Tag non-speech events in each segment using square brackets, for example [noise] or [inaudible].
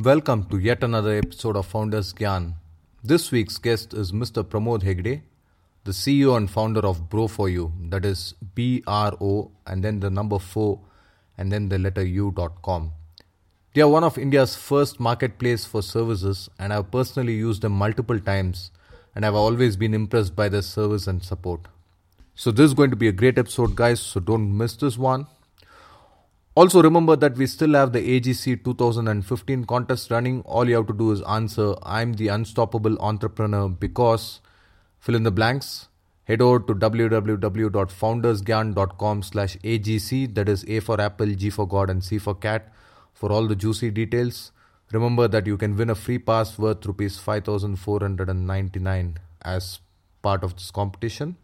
Welcome to yet another episode of Founders Gyan. This week's guest is Mr. Pramod Hegde, the CEO and founder of Bro4U, that is B R O and then the number 4 and then the letter U.com. They are one of India's first marketplace for services and I've personally used them multiple times and I've always been impressed by their service and support. So this is going to be a great episode guys, so don't miss this one. Also, remember that we still have the AGC 2015 contest running. All you have to do is answer I'm the unstoppable entrepreneur because fill in the blanks. Head over to www.foundersgyan.com slash AGC, that is A for Apple, G for God, and C for Cat, for all the juicy details. Remember that you can win a free pass worth rupees 5499 as part of this competition.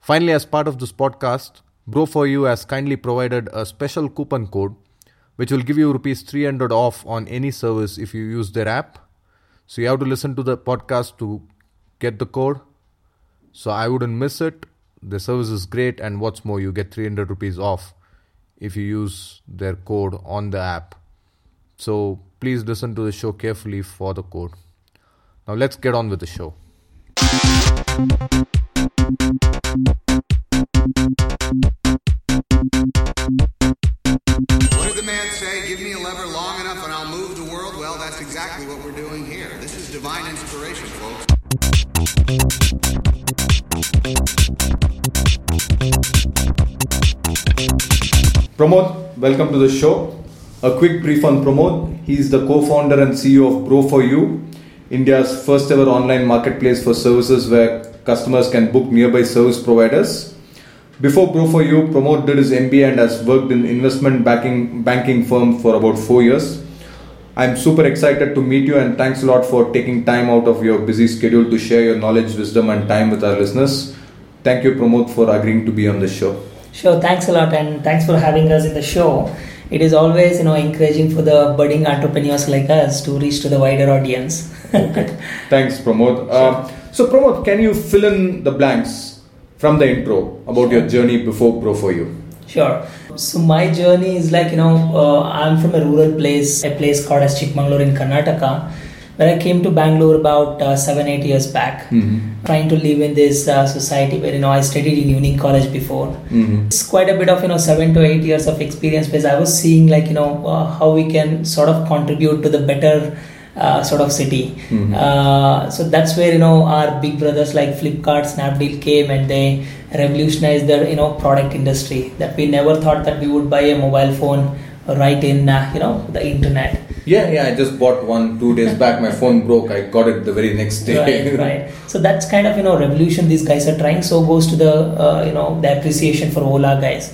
Finally, as part of this podcast, Bro4U has kindly provided a special coupon code which will give you rupees 300 off on any service if you use their app. So you have to listen to the podcast to get the code. So I wouldn't miss it. The service is great and what's more you get 300 rupees off if you use their code on the app. So please listen to the show carefully for the code. Now let's get on with the show. Pramod, welcome to the show. A quick brief on Pramod. He's the co-founder and CEO of Bro4U, India's first ever online marketplace for services where customers can book nearby service providers. Before Bro4U, Pramod did his MBA and has worked in investment banking banking firm for about four years. I'm super excited to meet you and thanks a lot for taking time out of your busy schedule to share your knowledge, wisdom, and time with our listeners. Thank you, Pramod, for agreeing to be on the show. Sure, thanks a lot, and thanks for having us in the show. It is always, you know, encouraging for the budding entrepreneurs like us to reach to the wider audience. Okay. [laughs] Thanks, Pramod. Uh, so, Pramod, can you fill in the blanks from the intro about your journey before Bro4U? Sure. So my journey is like you know, uh, I'm from a rural place, a place called as Chikmagalur in Karnataka, where I came to Bangalore about uh, seven, eight years back, trying to live in this uh, society where you know I studied in Union College before. Mm-hmm. It's quite a bit of you know seven to eight years of experience because I was seeing like you know uh, how we can sort of contribute to the better uh, sort of city. Mhm. Uh, so that's where you know our big brothers like Flipkart, Snapdeal came and they revolutionized the you know product industry. That we never thought that we would buy a mobile phone right in uh, you know the internet. Yeah, yeah, I just bought one two days [laughs] back. My phone broke. I got it the very next day. right [laughs] right so that's kind of you know revolution these guys are trying so goes to the uh, you know the appreciation for ola guys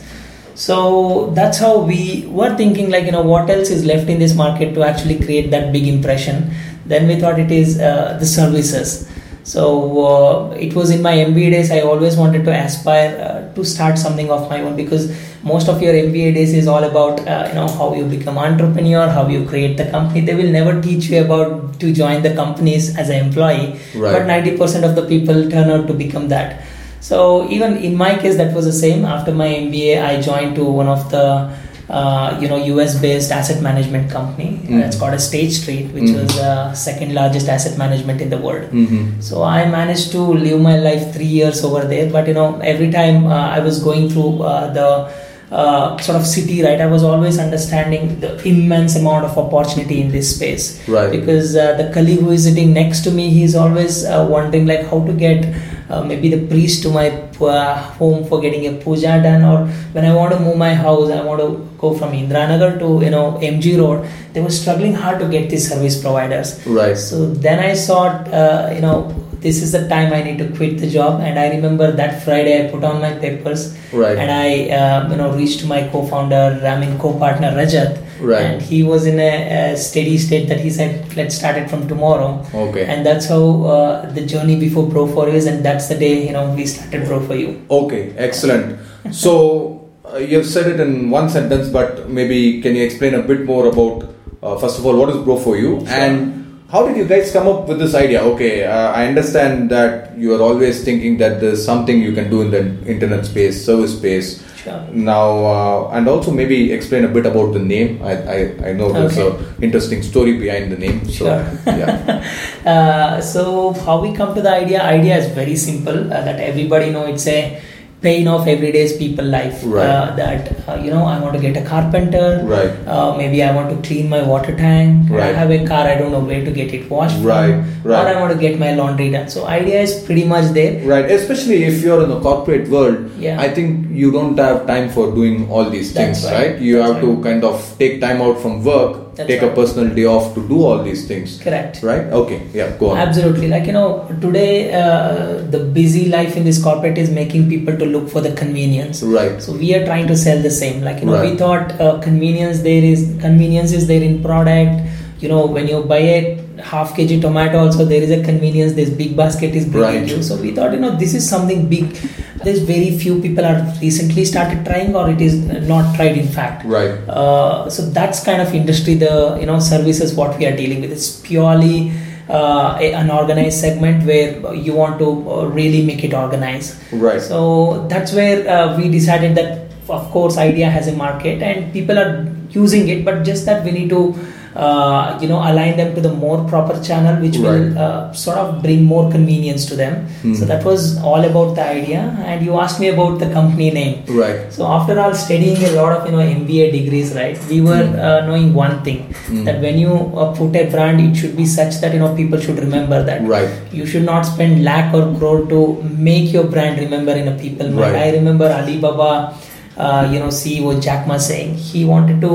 so that's how we were thinking like you know what else is left in this market to actually create that big impression then we thought it is uh, the services so uh, it was in my MBA days. I always wanted to aspire uh, to start something of my own because most of your MBA days is all about uh, you know how you become entrepreneur, how you create the company. They will never teach you about to join the companies as an employee. Right. But ninety percent of the people turn out to become that. So even in my case, that was the same. After my MBA, I joined to one of the uh, you know US based asset management company. Mhm. It's called a State Street, which Mhm. was the second largest asset management in the world. Mm-hmm. So I managed to live my life three years over there. But you know, every time uh, I was going through uh, the uh, sort of city, right, I was always understanding the immense amount of opportunity in this space. Right. Because uh, the colleague who is sitting next to me, he's always uh, wondering like how to get uh, maybe the priest to my uh, home for getting a puja done, or when I want to move my house, I want to go from Indiranagar to you know MG Road. They were struggling hard to get these service providers. Right. So then I thought, uh, you know, this is the time I need to quit the job. And I remember that Friday I put on my papers Right. and I, uh, you know, reached my co-founder, I mean, co-partner Rajat. Right. And he was in a, a steady state that he said, let's start it from tomorrow. Okay. And that's how uh, the journey before Pro 4 is. And that's the day, you know, we started Bro for You. Okay, excellent. [laughs] So uh, you've said it in one sentence, but maybe can you explain a bit more about uh, first of all what is Bro4U and how did you guys come up with this idea? Okay, uh, I understand that you are always thinking that there's something you can do in the internet space, service space. Sure. Now, uh, and also maybe explain a bit about the name. I, I, I know there's Okay. a interesting story behind the name. So, Sure. yeah. [laughs] Uh, so how we come to the idea? Idea is very simple. Uh, that everybody know it's a pain of everyday's people life. Right. Uh, that uh, you know, I want to get a carpenter. Right. Uh, maybe I want to clean my water tank. Right. I have a car. I don't know where to get it washed. from. Right, right. Or I want to get my laundry done. So idea is pretty much there. Right, especially if you're in the corporate world, Yeah. I think you don't have time for doing all these things, right. right? You That's have to kind of take time out from work, That's take a personal day off to do all these things. Correct. Right? Okay, yeah, go on. Absolutely. Like, you know, today uh, the busy life in this corporate is making people to look for the convenience. Right. So we are trying to sell the same. Like, you know, we thought uh, convenience there is convenience is there in product. You know, when you buy a half kg tomato also there is a convenience this BigBasket is bringing Right. you so we thought you know this is something big there's very few people are recently started trying or it is not tried in fact Right. uh, so that's kind of industry the you know services what we are dealing with it's purely uh, a, an organized segment where you want to uh, really make it organized Right. so that's where uh, we decided that of course idea has a market and people are using it but just that we need to uh, you know align them to the more proper channel which will uh, sort of bring more convenience to them Hmm. so that was all about the idea and you asked me about the company name Right. so after all studying a lot of you know MBA degrees, right? We were Hmm. uh, knowing one thing Mm. that when you uh, put a brand, it should be such that you know people should remember that. Right. You should not spend lakh or crore to make your brand remember in a people mind. Right. I remember Alibaba, uh, you know, CEO Jack Ma saying he wanted to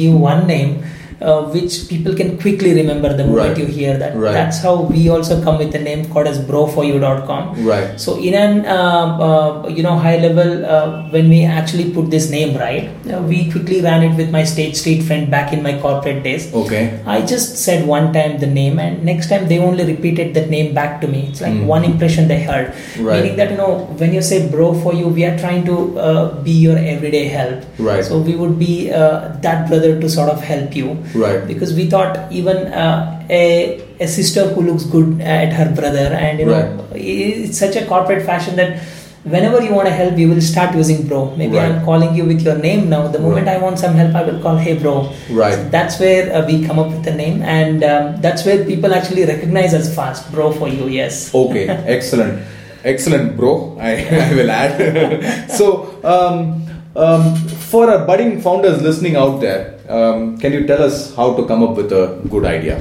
give one name. Uh, which people can quickly remember the moment Right. you hear that. Right. That's how we also come with a name called as broforyou.com. Right. So in an uh, uh, you know high level, uh, when we actually put this name right, uh, we quickly ran it with my State Street friend back in my corporate days. Okay. I just said one time the name, and next time they only repeated that name back to me. It's like Mm. one impression they heard, Right. meaning that you know when you say bro for you, we are trying to uh, be your everyday help. Right. So we would be uh, that brother to sort of help you Right. because we thought even uh, a a sister who looks good at her brother and you know it's such a corporate fashion that whenever you want to help you will start using bro maybe Right. i'm calling you with your name now the moment Right. i want some help i will call hey bro Right. So that's where uh, we come up with the name and um, that's where people actually recognize us fast bro for you yes Okay. [laughs] Excellent. Excellent, bro. I, [laughs] I will add. [laughs] so, um, um, for our budding founders listening out there, um, can you tell us how to come up with a good idea?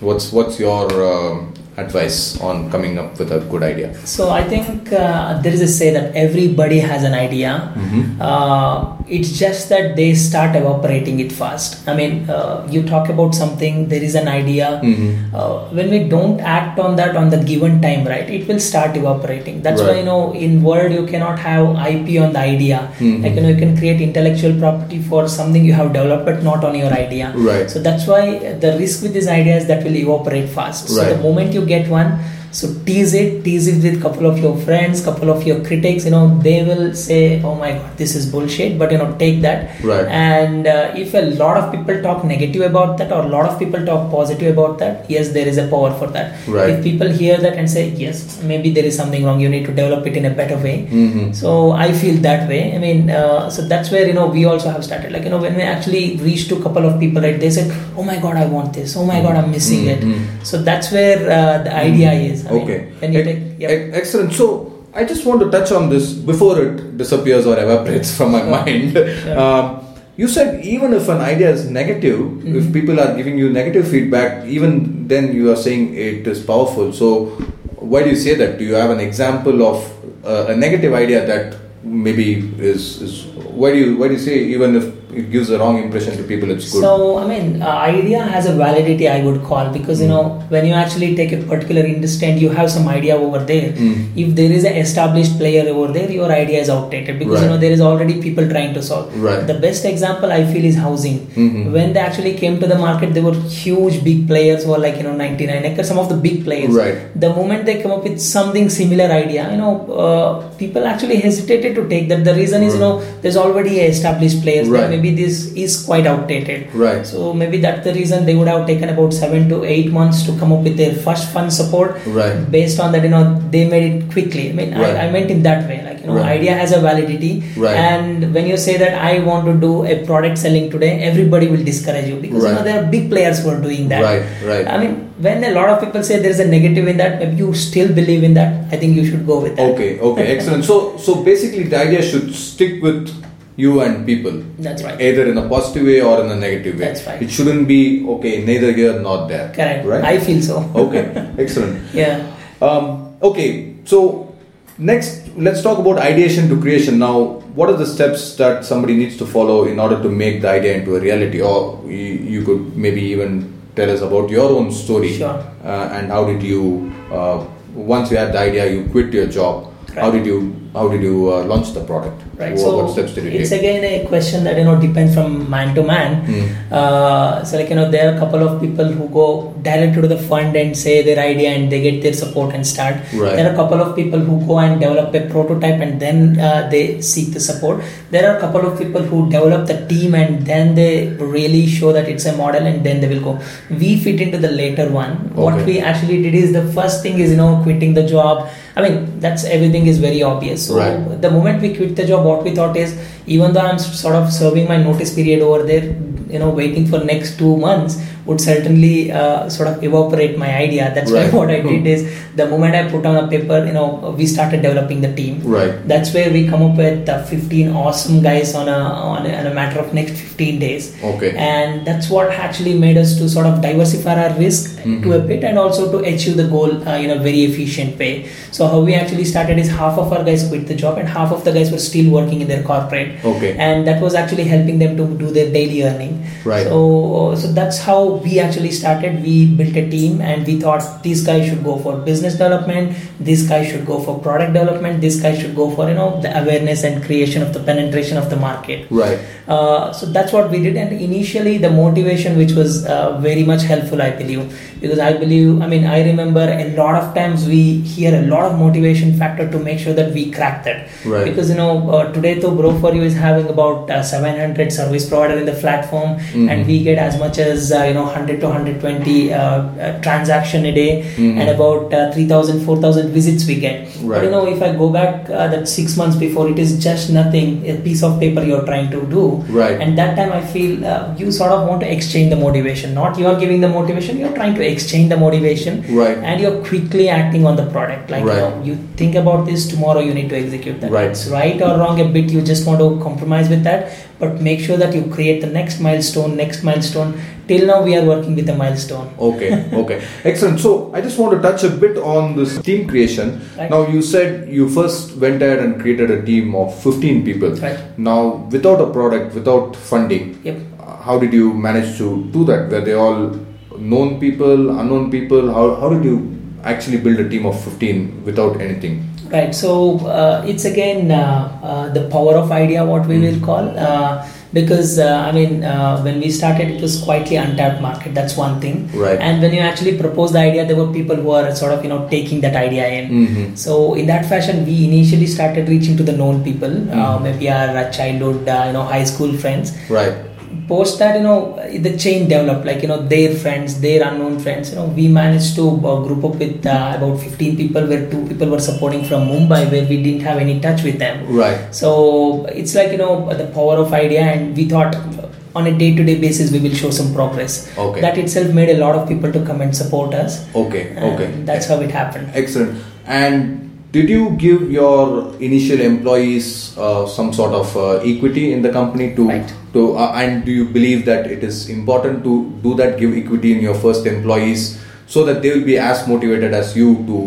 What's what's your um, advice on coming up with a good idea? So I think uh, there is a say that everybody has an idea. Mm-hmm. Uh, it's just that they start evaporating it fast. I mean, uh, you talk about something, there is an idea. Mhm. Uh, when we don't act on that on the given time, right, it will start evaporating. That's why you know in Word you cannot have IP on the idea. Mhm. Like you know you can create intellectual property for something you have developed, but not on your idea. Right. So that's why the risk with these ideas that will evaporate fast. So Right. the moment you get one, so tease it, tease it with couple of your friends, couple of your critics. You know they will say, "Oh my God, this is bullshit," but you know take that. Right. And uh, if a lot of people talk negative about that, or a lot of people talk positive about that, yes, there is a power for that. Right. If people hear that and say, "Yes, maybe there is something wrong. You need to develop it in a better way." Mhm. So I feel that way. I mean, uh, so that's where you know we also have started. Like you know, when we actually reached to a couple of people, right? They said, "Oh my God, I want this. Oh my God, I'm missing it." Mhm. So that's where uh, the idea is. I mean, Okay. you E- take, yep. e- Excellent. So I just want to touch on this before it disappears or evaporates [laughs] from my Sure. mind. Sure. Um, you said even if an idea is negative, Mm-hmm. if people are giving you negative feedback, even then you are saying it is powerful. So why do you say that? Do you have an example of uh, a negative idea that maybe is, is why do you why do you say even if it gives a wrong impression to people it's good? So I mean, uh, idea has a validity. I would call because you know when you actually take a particular industry and you have some idea over there. Mm. If there is an established player over there, your idea is outdated because you know there is already people trying to solve. Right. The best example I feel is housing. Mhm. When they actually came to the market, there were huge big players who were like you know 99 acres, some of the big players. Right. The moment they come up with something similar idea, you know, uh, people actually hesitated to take that. The reason is you know there's already established players. Right. Maybe this is quite outdated. Right. So maybe that's the reason they would have taken about seven to eight months to come up with their first fund support. Right. Based on that, you know, they made it quickly. I mean, Right. I, I meant in that way. Like, you know, Right. idea has a validity. Right. And when you say that I want to do a product selling today, everybody will discourage you because you know there are big players who are doing that. Right, right. I mean, when a lot of people say there is a negative in that, maybe you still believe in that. I think you should go with that. Okay, okay, excellent. So, so basically, the idea should stick with you and people. That's right. Either in a positive way or in a negative way. That's right. It shouldn't be okay, neither here nor there. Correct. Right. I feel so. okay, [laughs] excellent. Yeah. Um, okay, so next, let's talk about ideation to creation. Now, what are the steps that somebody needs to follow in order to make the idea into a reality? Or you, you could maybe even tell us about your own story. Sure. Uh, and how did you, uh, once you had the idea, you quit your job. How did you how did you uh, launch the product? Right. What, so what steps did you it's take? again a question that you know depends from man to man. Hmm. Uh, so like you know there are a couple of people who go directly to the fund and say their idea and they get their support and start. Right. There are a couple of people who go and develop a prototype and then uh, they seek the support. There are a couple of people who develop the team and then they really show that it's a model and then they will go. We fit into the later one. What we actually did is the first thing is you know quitting the job. I mean that's everything is very obvious. So Right. the moment we quit the job, what we thought is even though I'm sort of serving my notice period over there, you know, waiting for next two months would certainly uh, sort of evaporate my idea. That's Right. why what I did is the moment I put on a paper, you know, we started developing the team. Right. That's where we come up with uh, 15 awesome guys on a, on a on a matter of next 15 days. Okay. And that's what actually made us to sort of diversify our risk to a bit and also to achieve the goal uh, in a very efficient way. So how we actually started is half of our guys quit the job and half of the guys were still working in their corporate. Okay. And that was actually helping them to do their daily earning. Right. So so that's how we actually started. We built a team and we thought these guys should go for business development. This guy should go for product development. This guy should go for you know the awareness and creation of the penetration of the market. Right. Uh, so that's what we did and initially the motivation which was uh, very much helpful i believe because i believe i mean i remember a lot of times we hear a lot of motivation factor to make sure that we crack that Right. because you know uh, today though bro for you is having about uh, 700 service provider in the platform Mm-hmm. and we get as much as uh, you know 100 to 120 uh, uh, transaction a day Mhm. and about uh, 3000 4000 visits we get right. but you know if i go back uh, that six months before it is just nothing a piece of paper you're trying to do Right. and that time i feel uh, you sort of want to exchange the motivation not you are giving the motivation you're trying to exchange the motivation Right. and you're quickly acting on the product like Right. you know you think about this tomorrow you need to execute that Right. it's right or wrong a bit you just want to compromise with that but make sure that you create the next milestone next milestone till now we are working with the milestone Okay, [laughs] okay, excellent. So I just want to touch a bit on this team creation. Right. Now you said you first went ahead and created a team of 15 people. Right. Now without a product, without funding, Yep. uh, how did you manage to do that? Were they all known people, unknown people? How, how did you actually build a team of 15 without anything? Right. So uh, it's again uh, uh, the power of idea, what we will call, uh, because uh, I mean, uh, when we started, it was quietly untapped market. That's one thing. Right. And when you actually propose the idea, there were people who are sort of you know taking that idea in. Mhm. So in that fashion, we initially started reaching to the known people, uh, Mm-hmm. maybe our childhood, uh, you know, high school friends Right. Post that you know the chain developed like you know their friends their unknown friends you know we managed to uh, group up with uh, about 15 people where two people were supporting from mumbai where we didn't have any touch with them Right. so it's like you know the power of idea and we thought uh, on a day-to-day basis we will show some progress Okay. that itself made a lot of people to come and support us Okay. Okay. that's how it happened Excellent. And did you give your initial employees uh, some sort of uh, equity in the company to Right. To uh, and do you believe that it is important to do that give equity in your first employees so that they will be as motivated as you to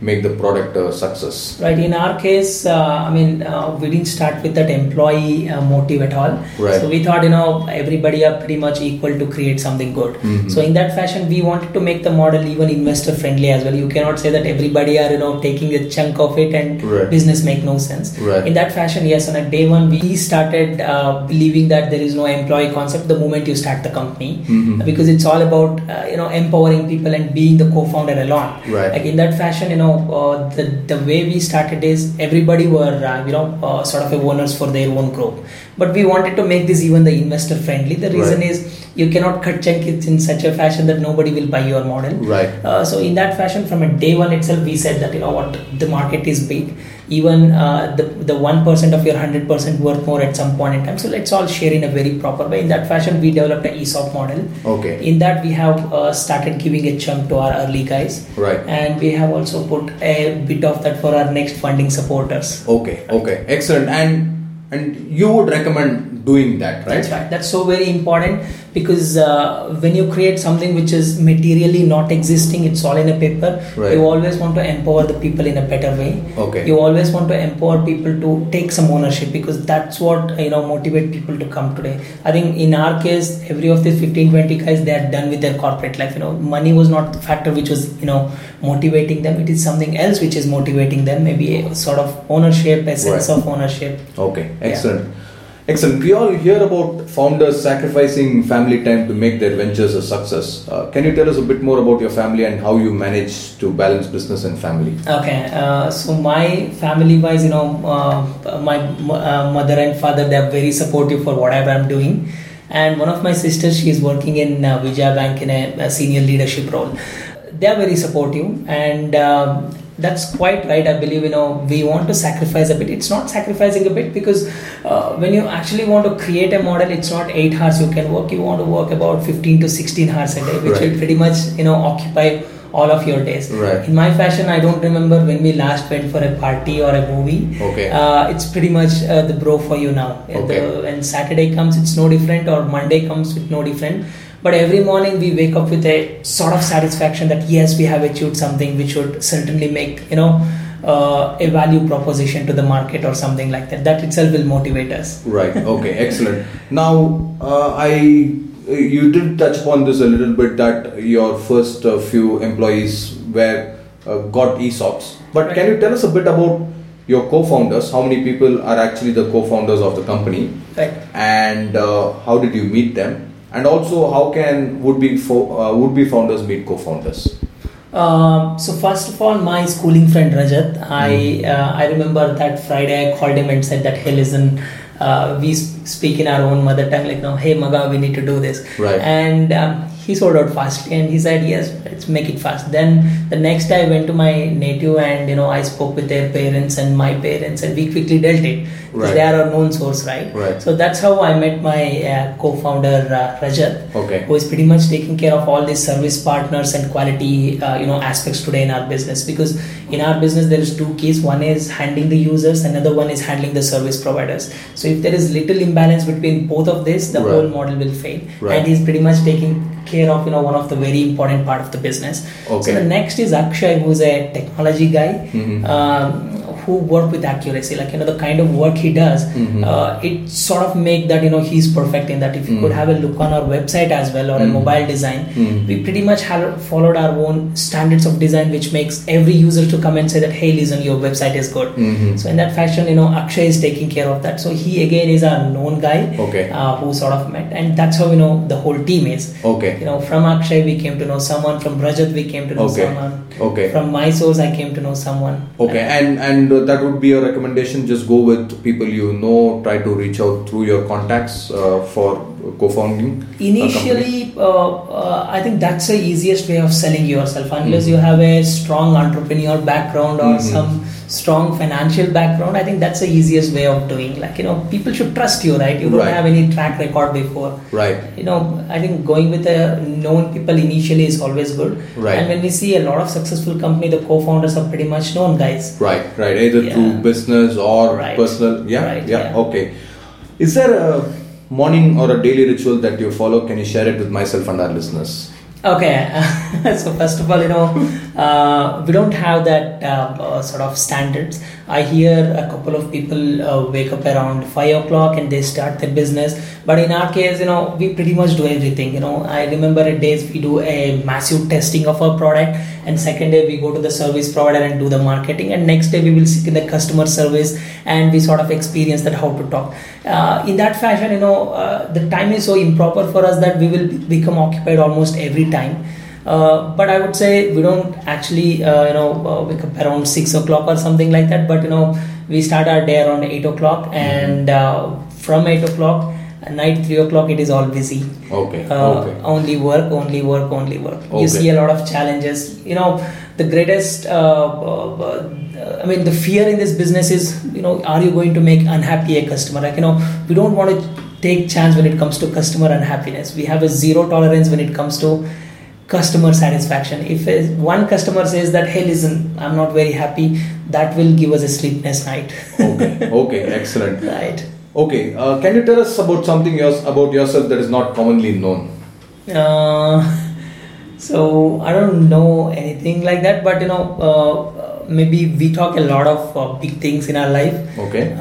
make the product a success? Right. In our case, uh, I mean, uh, we didn't start with that employee uh, motive at all. Right. So we thought, you know, everybody are pretty much equal to create something good. Mhm. So in that fashion, we wanted to make the model even investor friendly as well. You cannot say that everybody are, you know, taking a chunk of it and Right. business make no sense. Right. In that fashion, yes, on a day one, we started uh, believing that there is no employee concept the moment you start the company Mhm. because it's all about, uh, you know, empowering people and being the co-founder alone. Right. Like in that fashion, you know, know uh, the the way we started is everybody were uh, you know uh, sort of a owners for their own group, but we wanted to make this even the investor friendly. The reason Right. is you cannot cut check it in such a fashion that nobody will buy your model. Right. Uh, so in that fashion, from a day one itself, we said that you know what the market is big. Even uh, the the one percent of your hundred percent worth more at some point in time. So let's all share in a very proper way. In that fashion, we developed an ESOP model. Okay. In that, we have uh, started giving a chunk to our early guys, Right. and we have also put a bit of that for our next funding supporters. Okay. Okay. Excellent. And and you would recommend doing that, right? That's right. That's so very important because uh, when you create something which is materially not existing, it's all in a paper. Right. You always want to empower the people in a better way. Okay. You always want to empower people to take some ownership because that's what you know motivate people to come today. I think in our case, every of these 15, 20 guys they are done with their corporate life. You know, money was not the factor which was you know motivating them. It is something else which is motivating them. Maybe a sort of ownership, a sense Right. of ownership. Okay, excellent. Excellent. We all hear about founders sacrificing family time to make their ventures a success. Uh, can you tell us a bit more about your family and how you manage to balance business and family? Okay, uh, so my family wise, you know, uh, my uh, mother and father, they are very supportive for whatever I'm doing. And one of my sisters, she is working in uh, Vijaya Bank in a, a senior leadership role. They are very supportive, and um, that's quite right. I believe, you know, we want to sacrifice a bit. It's not sacrificing a bit because uh, when you actually want to create a model, it's not eight hours you can work. You want to work about 15 to 16 hours a day, which Right. will pretty much, you know, occupy all of your days. Right. In my fashion, I don't remember when we last went for a party or a movie. Okay. Uh, it's pretty much uh, the bro for you now. Uh, Okay. The, when Saturday comes, it's no different, or Monday comes, it's no different. But every morning we wake up with a sort of satisfaction that yes, we have achieved something which would certainly make you know uh, a value proposition to the market or something like that. That itself will motivate us. Right. Okay. Excellent. Now, uh, I you did touch upon this a little bit that your first uh, few employees were uh, got ESOPs. But Right. can you tell us a bit about your co-founders? How many people are actually the co-founders of the company? Right. and uh, how did you meet them and also how can would be fo- uh, would be founders meet co-founders Um, so first of all, my schooling friend Rajat, I Mm-hmm. uh, I remember that Friday I called him and said that hey listen, uh, we sp- speak in our own mother tongue like no hey Maga we need to do this Right. and um, he sold out fastly and he said yes let's make it fast. Then the next day I went to my native and you know I spoke with their parents and my parents and we quickly dealt it because Right. they are our known source right. Right. So that's how I met my uh, co-founder uh, Rajat Okay. who is pretty much taking care of all these service partners and quality uh, you know aspects today in our business because in our business there is two keys one is handling the users another one is handling the service providers so if there is little imbalance between both of this the Right. whole model will fail Right. and he's pretty much taking care of you know one of the very important part of the business Okay. so the next is akshay who's a technology guy Mhm. um, who work with accuracy like you know the kind of work he does Mhm. uh, it sort of make that you know he's perfect in that if you Mhm. could have a look on our website as well or a Mhm. mobile design Mhm. we pretty much have followed our own standards of design which makes every user to come and say that hey listen your website is good Mhm. so in that fashion you know akshay is taking care of that so he again is a known guy Okay. uh, who sort of met and that's how you know the whole team is okay you know from akshay we came to know someone from rajat we came to know Okay. someone okay from my source i came to know someone okay and and uh, that would be your recommendation just go with people you know try to reach out through your contacts uh, for co-founding. Initially, uh, uh, I think that's the easiest way of selling yourself. Unless Mhm. you have a strong entrepreneur background or Mhm. some strong financial background, I think that's the easiest way of doing. Like you know, people should trust you, right? You don't Right. have any track record before. right You know, I think going with a known people initially is always good. Right. And when we see a lot of successful company, the co-founders are pretty much known guys. right right either Yeah. through business or Right. personal yeah Right, yeah yeah. okay is there a morning or a daily ritual that you follow can you share it with myself and our listeners Okay, [laughs] so first of all, you know, uh, we don't have that uh, uh, sort of standards. I hear a couple of people uh, wake up around five o'clock and they start their business. But in our case, you know, we pretty much do everything. You know, I remember at days we do a massive testing of our product, and second day we go to the service provider and do the marketing, and next day we will in the customer service and we sort of experience that how to talk. Uh, in that fashion, you know, uh, the time is so improper for us that we will become occupied almost every time. Uh, but I would say we don't actually, uh, you know, uh, wake up around six o'clock or something like that. But you know, we start our day around eight o'clock, and uh, from eight o'clock, night three o'clock, it is all busy. Okay. Uh, okay. Only work, only work, only work. Okay. You see a lot of challenges. You know, the greatest. Uh, uh, uh, I mean, the fear in this business is, you know, are you going to make unhappy a customer? Like, you know, we don't want to take chance when it comes to customer unhappiness. We have a zero tolerance when it comes to customer satisfaction. If one customer says that, hey, listen, I'm not very happy, that will give us a sleepless night. okay. Okay. [laughs] Excellent. right. Okay. Uh, can you tell us about something yours about yourself that is not commonly known? Uh, [laughs] so I don't know anything like that, but you know, uh, maybe we talk a lot of uh, big things in our life. Okay.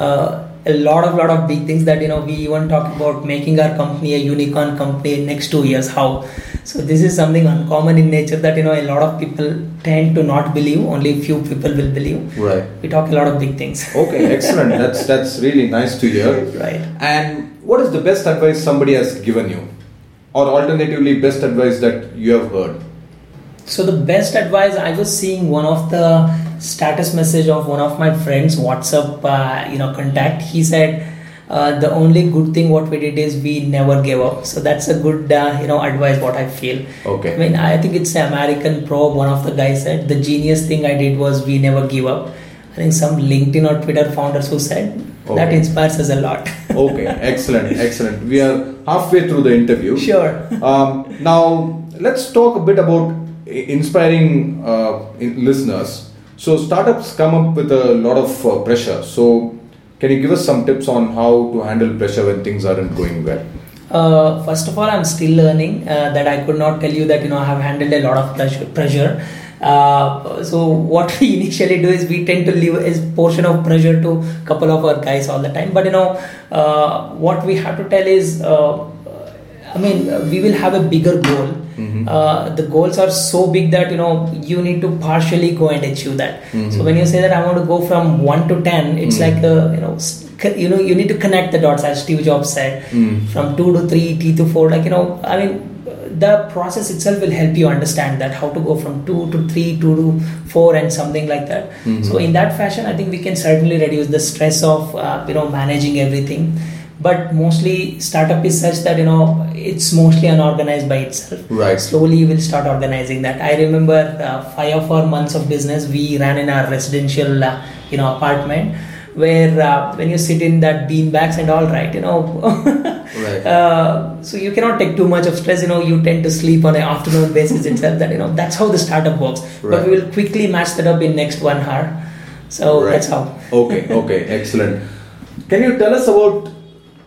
A lot of lot of big things that you know we even talk about making our company a unicorn company in next two years. How? So this is something uncommon in nature that you know a lot of people tend to not believe. Only few people will believe. Right. We talk a lot of big things. Okay. Excellent. [laughs] that's that's really nice to hear. Right. And what is the best advice somebody has given you, or alternatively, best advice that you have heard? So the best advice I was seeing one of the status message of one of my friends WhatsApp uh, you know contact. He said uh, the only good thing what we did is we never gave up. So that's a good uh, you know advice what I feel. Okay. I mean I think it's American probe. One of the guys said the genius thing I did was we never give up. I think some LinkedIn or Twitter founders who said that inspires us a lot. [laughs] Okay. excellent. Excellent. We are halfway through the interview. sure. Um, now let's talk a bit about inspiring uh, in- listeners. So startups come up with a lot of uh, pressure. So can you give us some tips on how to handle pressure when things aren't going well? Uh, first of all, I'm still learning. Uh, that I could not tell you that you know I have handled a lot of pressure. Uh, so what [laughs] we initially do is we tend to leave a portion of pressure to couple of our guys all the time. But you know uh, what we have to tell is, uh, I mean, uh, we will have a bigger goal. Uh, the goals are so big that you know you need to partially go and achieve that. So when you say that I want to go from one to ten, it's like a, you know. You know, you need to connect the dots, as Steve Jobs said, from two to three, T to four. Like you know, I mean, the process itself will help you understand that how to go from two to three, two to four, and something like that. So in that fashion, I think we can certainly reduce the stress of uh, you know managing everything. But mostly, startup is such that you know it's mostly unorganized by itself. Right. Slowly, you will start organizing that. I remember uh, five or four months of business we ran in our residential uh, you know apartment where uh, when you sit in that bean bags and all right you know [laughs] Right. uh, so you cannot take too much of stress you know you tend to sleep on an afternoon basis itself that you know that's how the startup works Right. but we will quickly match that up in next one hour so Right. that's how Okay, okay, excellent. Can you tell us about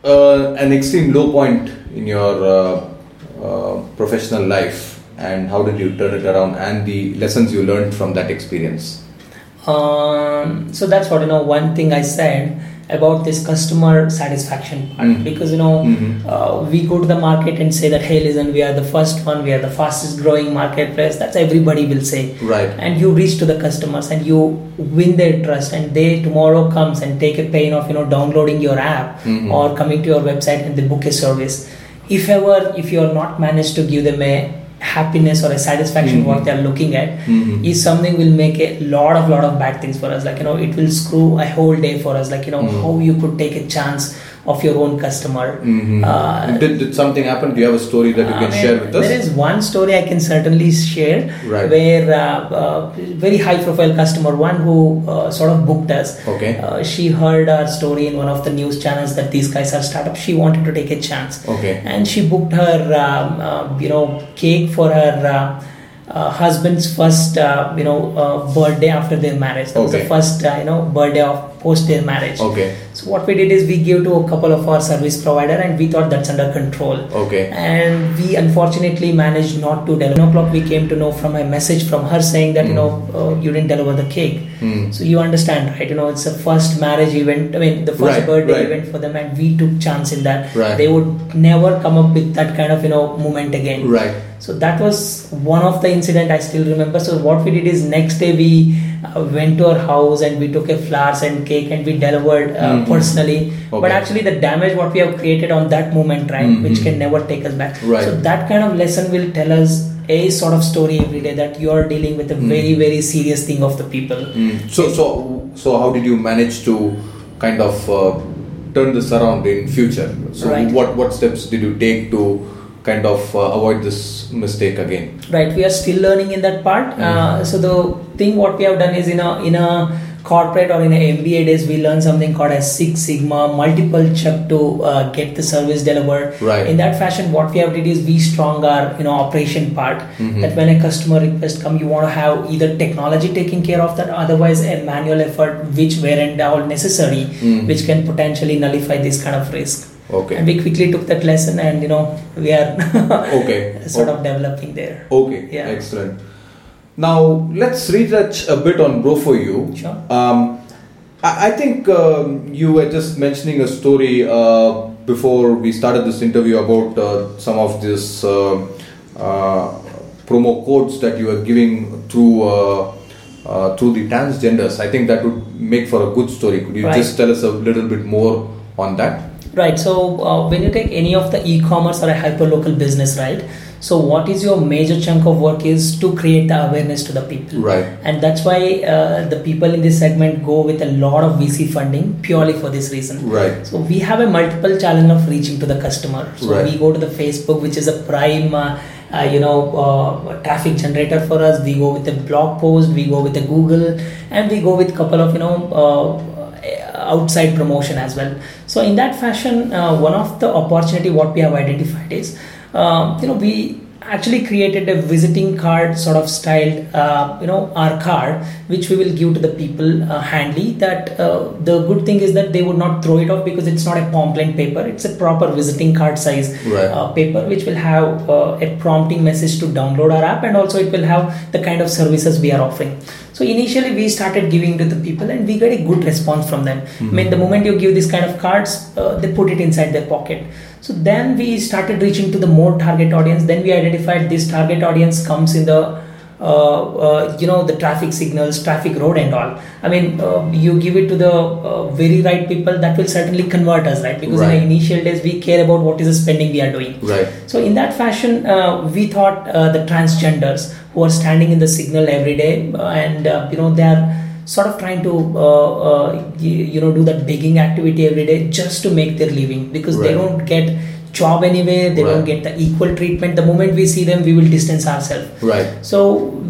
uh, an extreme low point in your uh, uh, professional life and how did you turn it around and the lessons you learned from that experience? um, so that's what you know one thing i said about this customer satisfaction part Mhm. because you know Mhm. uh, we go to the market and say that hey listen we are the first one we are the fastest growing marketplace that's everybody will say Right. and you reach to the customers and you win their trust and they tomorrow comes and take a pain of you know downloading your app Mhm. or coming to your website and they book a service if ever if you are not managed to give them a happiness or a satisfaction Mhm. what they are looking at Mhm. is something will make a lot of lot of bad things for us like you know it will screw a whole day for us like you know Mhm. how you could take a chance of your own customer Mhm. Uh, did, did something happen? Do you have a story that you I can mean, share with us? There is one story I can certainly share Right. where uh, uh, very high profile customer, one who uh, sort of booked us. Okay. Uh, she heard our story in one of the news channels that these guys are startup. She wanted to take a chance. Okay. And she booked her, um, uh, you know, cake for her. Uh, uh, husband's first, uh, you know, uh, birthday after their marriage. That was the first, uh, you know, birthday of post their marriage. Okay. So what we did is we gave to a couple of our service provider, and we thought that's under control Okay. and we unfortunately managed not to deliver. 10 o'clock we came to know from a message from her saying that you know uh, you didn't deliver the cake. Hmm. So you understand, right? You know it's the first marriage event. I mean the first Right, birthday right. event for them, and we took chance in that. Right. They would never come up with that kind of you know moment again. Right. So that was one of the incident I still remember. So what we did is next day we went to our house and we took a flowers and cake and we delivered uh, Mhm. personally. But actually the damage what we have created on that moment, right, which Mhm. can never take us back. Right. So that kind of lesson will tell us a sort of story every day that you are dealing with a very very serious thing of the people. So, so, so, how did you manage to kind of uh, turn this around in future? So, Right. what what steps did you take to kind of uh, avoid this mistake again? right we are still learning in that part uh, so the thing what we have done is in a in a corporate or in a mba days we learn something called as six sigma multiple check to uh, get the service delivered Right. in that fashion what we have did is we strong our you know operation part Mm-hmm. that when a customer request come you want to have either technology taking care of that otherwise a manual effort which weren't all necessary which can potentially nullify this kind of risk. Okay. and we quickly took that lesson and you know we are [laughs] Okay. sort Okay. of developing there Okay, Yeah. excellent. Now let's retouch a bit on Bro for You. Sure. Um, I, I think um, you were just mentioning a story uh, before we started this interview about uh, some of this uh, uh, promo codes that you were giving through uh, uh, through the transgenders. I think that would make for a good story. Could you Right. just tell us a little bit more on that? Right. So uh, when you take any of the e-commerce or a hyperlocal business, right? So what is your major chunk of work is to create the awareness to the people. Right. And that's why uh, the people in this segment go with a lot of VC funding purely for this reason. Right. So we have a multiple challenge of reaching to the customer. So Right. we go to the Facebook, which is a prime, uh, uh, you know, uh, traffic generator for us. We go with a blog post. We go with a Google, and we go with couple of you know uh, outside promotion as well. So in that fashion, uh, one of the opportunity what we have identified is, uh, you know, we actually created a visiting card sort of styled uh, you know our card which we will give to the people uh, handily that uh, the good thing is that they would not throw it off because it's not a pomplain paper. It's a proper visiting card size Right. uh, paper which will have uh, a prompting message to download our app and also it will have the kind of services we are offering. So initially we started giving to the people and we get a good response from them. I mean the moment you give this kind of cards uh, they put it inside their pocket so then we started reaching to the more target audience then we identified this target audience comes in the uh, uh, you know the traffic signals traffic road and all i mean uh, you give it to the uh, very right people that will certainly convert us right because in Right. the initial days we care about what is the spending we are doing Right. so in that fashion uh, we thought uh, the transgenders who are standing in the signal every day and uh, you know they are sort of trying to uh, uh, you, know do that begging activity every day just to make their living because they don't get job anyway they don't get the equal treatment the moment we see them we will distance ourselves Right. so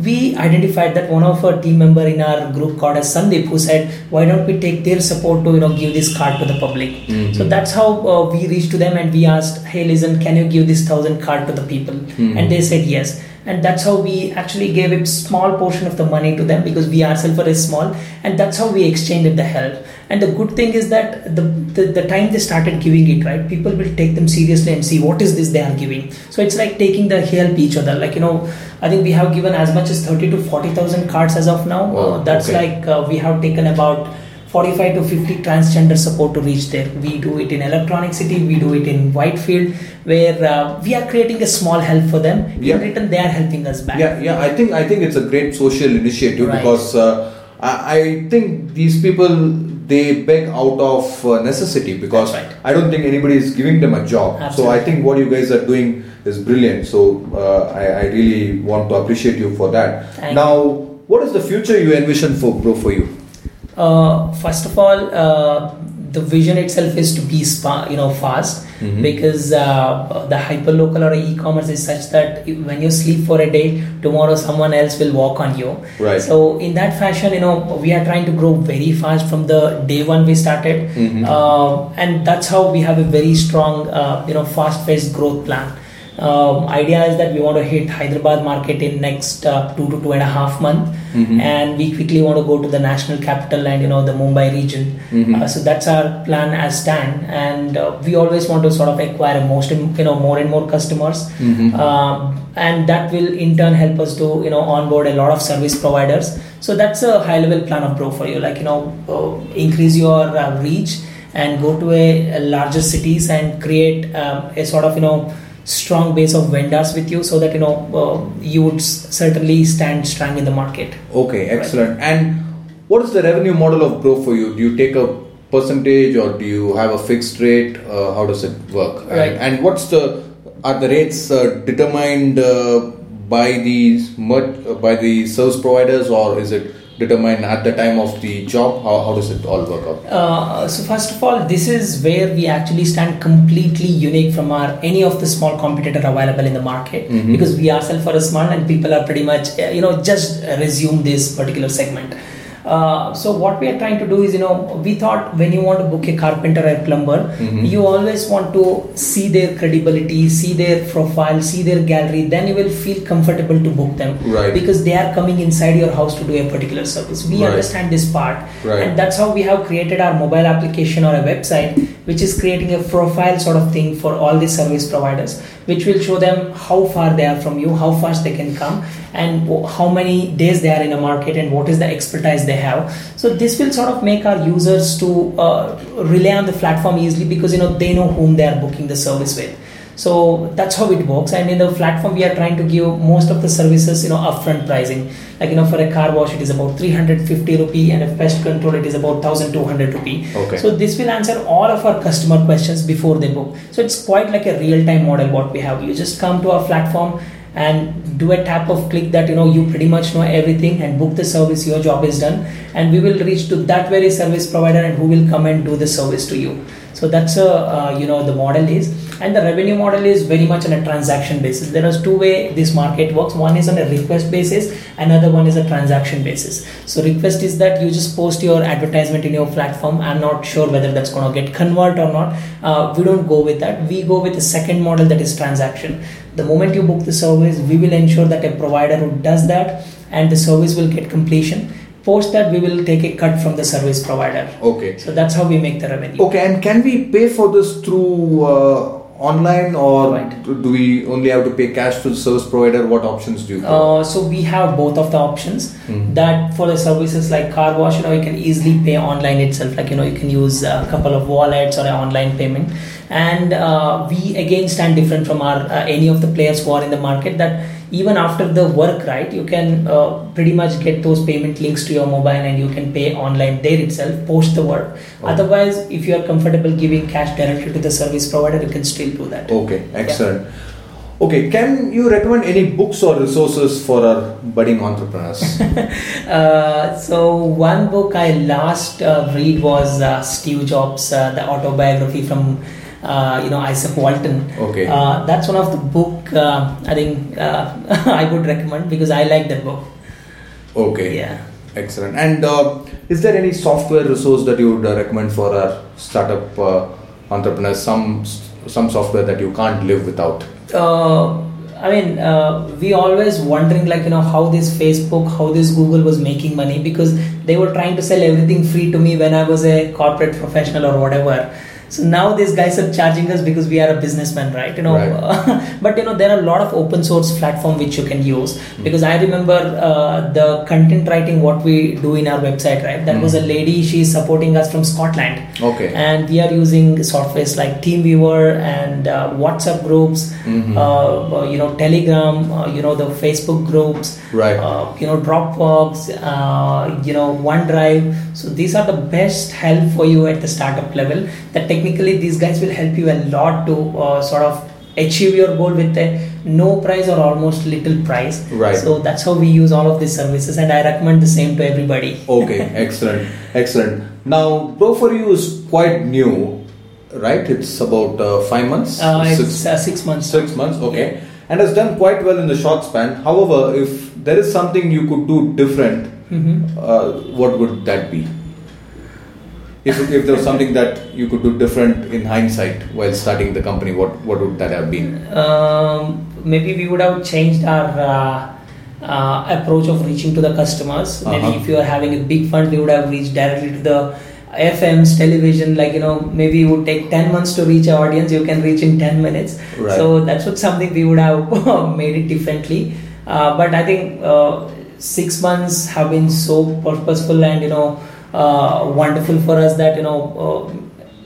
we identified that one of our team member in our group called as Sandeep who said, why don't we take their support to you know give this card to the public? Mm-hmm. So that's how uh, we reached to them and we asked, hey, listen, can you give this thousand card to the people? Mm-hmm. And they said yes. And that's how we actually gave a small portion of the money to them because we ourselves are small, and that's how we exchanged the help. And the good thing is that the, the the time they started giving it, right, people will take them seriously and see what is this they are giving. So it's like taking the help each other. Like you know, I think we have given as much as thirty to forty thousand cards as of now. Wow, that's okay. like uh, we have taken about 45 to 50 transgender support to reach there. We do it in Electronic City, we do it in Whitefield, where uh, we are creating a small help for them. Yeah. In return, they are helping us back. Yeah, yeah. I think I think it's a great social initiative Right. because uh, I, I think these people they beg out of uh, necessity because right. I don't think anybody is giving them a job. So I think what you guys are doing is brilliant. So uh, I, I really want to appreciate you for that. Thank now, what is the future you envision for Bro for you? Uh, first of all, uh, the vision itself is to be spa, you know fast Mhm. because uh, the hyperlocal or e-commerce is such that when you sleep for a day, tomorrow someone else will walk on you. Right. So in that fashion, you know, we are trying to grow very fast from the day one we started, Mhm. uh, and that's how we have a very strong, uh, you know, fast-paced growth plan. Um, idea is that we want to hit Hyderabad market in next uh, two to two and a half month, Mhm. and we quickly want to go to the national capital and you know the Mumbai region. Mhm. Uh, so that's our plan as stand, and uh, we always want to sort of acquire most you know more and more customers, Mhm. um, and that will in turn help us to you know onboard a lot of service providers. So that's a high level plan of growth for you, like you know uh, increase your uh, reach and go to a, a larger cities and create um, a sort of you know strong base of vendors with you so that you know uh, you would s- certainly stand strong in the market Okay, excellent. And what is the revenue model of Bro for you? Do you take a percentage or do you have a fixed rate? Uh, how does it work? Right. And, and what's the are the rates uh, determined uh, by the mer- uh, by the service providers, or is it determined at the time of the job? How, how does it all work out? Uh, so first of all, this is where we actually stand completely unique from our any of the small competitor available in the market because we ourselves are a small and people are pretty much uh, you know just resume this particular segment. Uh, so what we are trying to do is you know we thought when you want to book a carpenter or a plumber you always want to see their credibility see their profile see their gallery then you will feel comfortable to book them Right. because they are coming inside your house to do a particular service we Right. understand this part Right. and that's how we have created our mobile application or a website which is creating a profile sort of thing for all the service providers which will show them how far they are from you how fast they can come and how many days they are in a market and what is the expertise they have. So this will sort of make our users to uh, rely on the platform easily because you know they know whom they are booking the service with so that's how it works. And in the platform we are trying to give most of the services you know upfront pricing. Like you know for a car wash it is about 350 rupee and a pest control it is about 1200 rupee. Okay. so this will answer all of our customer questions before they book. So it's quite like a real time model what we have. You just come to our platform and do a tap of click that you know you pretty much know everything and book the service. Your job is done. And we will reach to that very service provider and who will come and do the service to you. So that's a uh, you know the model is and the revenue model is very much on a transaction basis. There is two way this market works. One is on a request basis another one is a transaction basis. So request is that you just post your advertisement in your platform. I'm not sure whether that's going to get convert or not. Uh, we don't go with that. We go with the second model that is transaction. The moment you book the service we will ensure that a provider who does that and the service will get completion. Post that we will take a cut from the service provider. Okay. so that's how we make the revenue. Okay, and can we pay for this through uh, online or Right. do we only have to pay cash to the service provider? What options do you have? Uh, so we have both of the options that for the services like car wash you know you can easily pay online itself like you know you can use a couple of wallets or an online payment and uh, we again stand different from our uh, any of the players who are in the market that even after the work right you can uh, pretty much get those payment links to your mobile and you can pay online there itself post the work otherwise if you are comfortable giving cash directly to the service provider you can still do that Okay, excellent. Okay, can you recommend any books or resources for our budding entrepreneurs? [laughs] Uh, so one book I last uh, read was uh, Steve Jobs, uh, the autobiography from uh, you know Isaac Walton. Okay. Uh, that's one of the book uh, I think uh, [laughs] I would recommend because I like that book. Okay. Yeah. Excellent. And uh, is there any software resource that you would uh, recommend for our startup uh, entrepreneurs? Some some software that you can't live without. Uh, I mean, uh, we always wondering like you know how this Facebook, how this Google was making money because they were trying to sell everything free to me when I was a corporate professional or whatever. So now these guys are charging us because we are a businessman, right? You know, Right. [laughs] but you know there are a lot of open source platform which you can use because I remember uh, the content writing what we do in our website, right? That was a lady she is supporting us from Scotland Okay. and we are using softwares like TeamViewer and uh, WhatsApp groups, Mm-hmm. uh, you know Telegram, uh, you know the Facebook groups, Right. uh, you know Dropbox, uh, you know OneDrive. So these are the best help for you at the startup level. That technically these guys will help you a lot to uh, sort of achieve your goal with a no price or almost little price. Right. So that's how we use all of these services, and I recommend the same to everybody. Okay, [laughs] excellent, excellent. Now, Bro for You is quite new, right? It's about uh, five months, Uh, six, it's uh, six months. six months. Okay, and has done quite well in the short span. However, if there is something you could do different, Mhm. uh, what would that be? If, if there was something that you could do different in hindsight while starting the company, what, what would that have been? um, maybe we would have changed our uh, uh, approach of reaching to the customers. Uh-huh. Maybe if you are having a big fund, we would have reached directly to the FMs, television. Like you know, maybe it would take ten months to reach our audience. You can reach in ten minutes. Right. So that's what something we would have [laughs] made it differently. Uh, but I think uh, six months have been so purposeful and you know uh, wonderful for us that you know uh,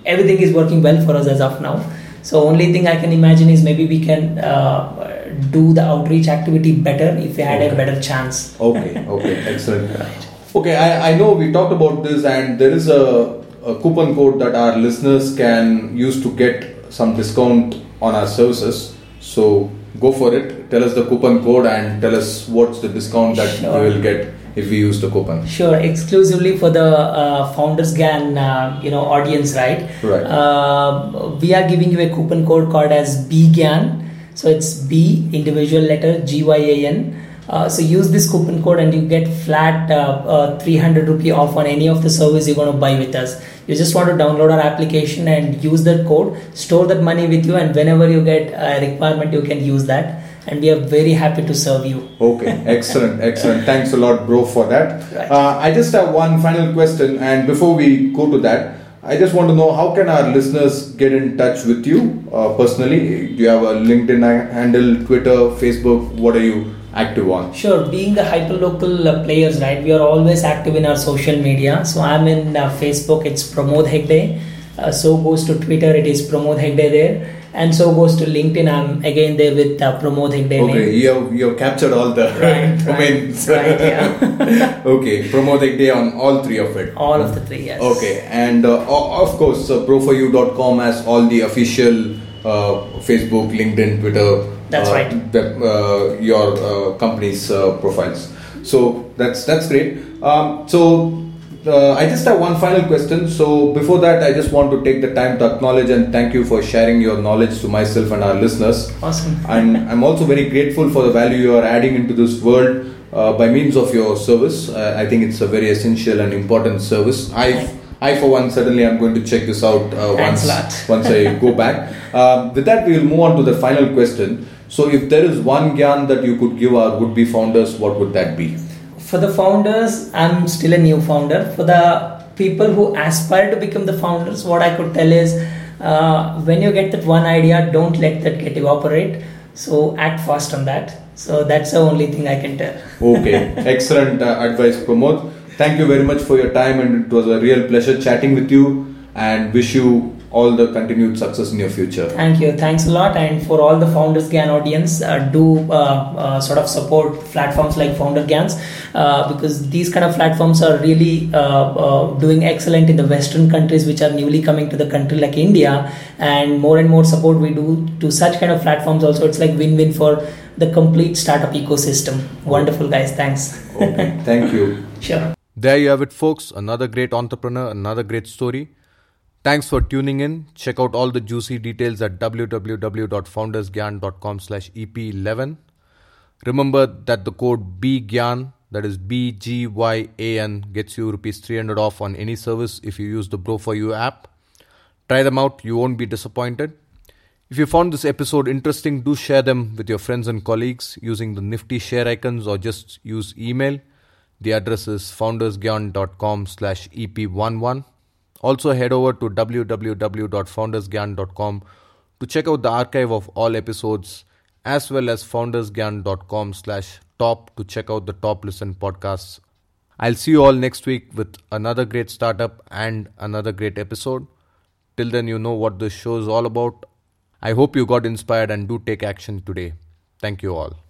everything is working well for us as of now. So only thing I can imagine is maybe we can uh, do the outreach activity better if we had Okay. a better chance. Okay, okay, excellent. [laughs] Okay, I, I know we talked about this, and there is a, a coupon code that our listeners can use to get some discount on our services. So go for it. tell us the coupon code and tell us what's the discount that Sure. we will get if we use the coupon. Sure, exclusively for the uh, Founders Gyan, uh, you know, audience, right? Right. Uh, we are giving you a coupon code called as BGYAN. So it's B individual letter G Y A N. Uh, so use this coupon code and you get flat uh, uh, 300 rupee off on any of the service you're going to buy with us. You just want to download our application and use that code, store that money with you, and whenever you get a requirement, you can use that. And we are very happy to serve you. Okay, [laughs] excellent, excellent. Thanks a lot, bro, for that. Right. Uh, I just have one final question, and before we go to that, I just want to know how can our listeners get in touch with you uh, personally? Do you have a LinkedIn handle, Twitter, Facebook? What are you active on? Sure, being the hyperlocal uh, players, right? We are always active in our social media. So I'm in uh, Facebook, it's Pramod Hegde. Uh, so goes to Twitter, it is Pramod Hegde there. And so goes to LinkedIn, I'm again there with uh, Pramod Hegde Okay, name. you have, you have captured all the Right, [laughs] domains. right, yeah. [laughs] okay, Pramod Hegde on all three of it. All of the three, yes. Okay, and uh, of course, uh, broforyou.com has all the official uh, Facebook, LinkedIn, Twitter. That's uh, right. The, uh, your uh, company's profiles. So that's that's great. Um, so uh, I just have one final question. So before that, I just want to take the time to acknowledge and thank you for sharing your knowledge to myself and our listeners. Awesome. [laughs] and I'm also very grateful for the value you are adding into this world uh, by means of your service. Uh, I think it's a very essential and important service. I, I for one, certainly am going to check this out uh, once [laughs] once I go back. Uh, with that, we will move on to the final question. So, if there is one gyan that you could give our would-be founders, what would that be? For the founders, I'm still a new founder. For the people who aspire to become the founders, what I could tell is uh, when you get that one idea, don't let that get evaporate. So act fast on that. So that's the only thing I can tell. Okay, [laughs] excellent uh, advice, Pramod. Thank you very much for your time, and it was a real pleasure chatting with you. And wish you all the continued success in your future. Thank you. Thanks a lot. And for all the Founders Gyan audience, uh, do uh, uh, sort of support platforms like Founder Gyans uh, because these kind of platforms are really uh, uh, doing excellent in the Western countries which are newly coming to the country like India. And more and more support we do to such kind of platforms also. It's like win win for the complete startup ecosystem. Wonderful, guys. Thanks. Okay, thank you. [laughs] Sure. There you have it, folks. Another great entrepreneur, another great story. Thanks for tuning in. Check out all the juicy details at www.foundersgyan.com slash EP11. Remember that the code BGYAN, that is B-G-Y-A-N, gets you rupees 300 off on any service if you use the Bro For You app. Try them out, you won't be disappointed. If you found this episode interesting, do share them with your friends and colleagues using the nifty share icons or just use email. The address is foundersgyan.com slash EP11. Also head over to www.foundersgyan.com to check out the archive of all episodes as well as foundersgyan.com slash top to check out the top listen podcasts. I'll see you all next week with another great startup and another great episode. Till then, you know what this show is all about. I hope you got inspired and do take action today. Thank you all.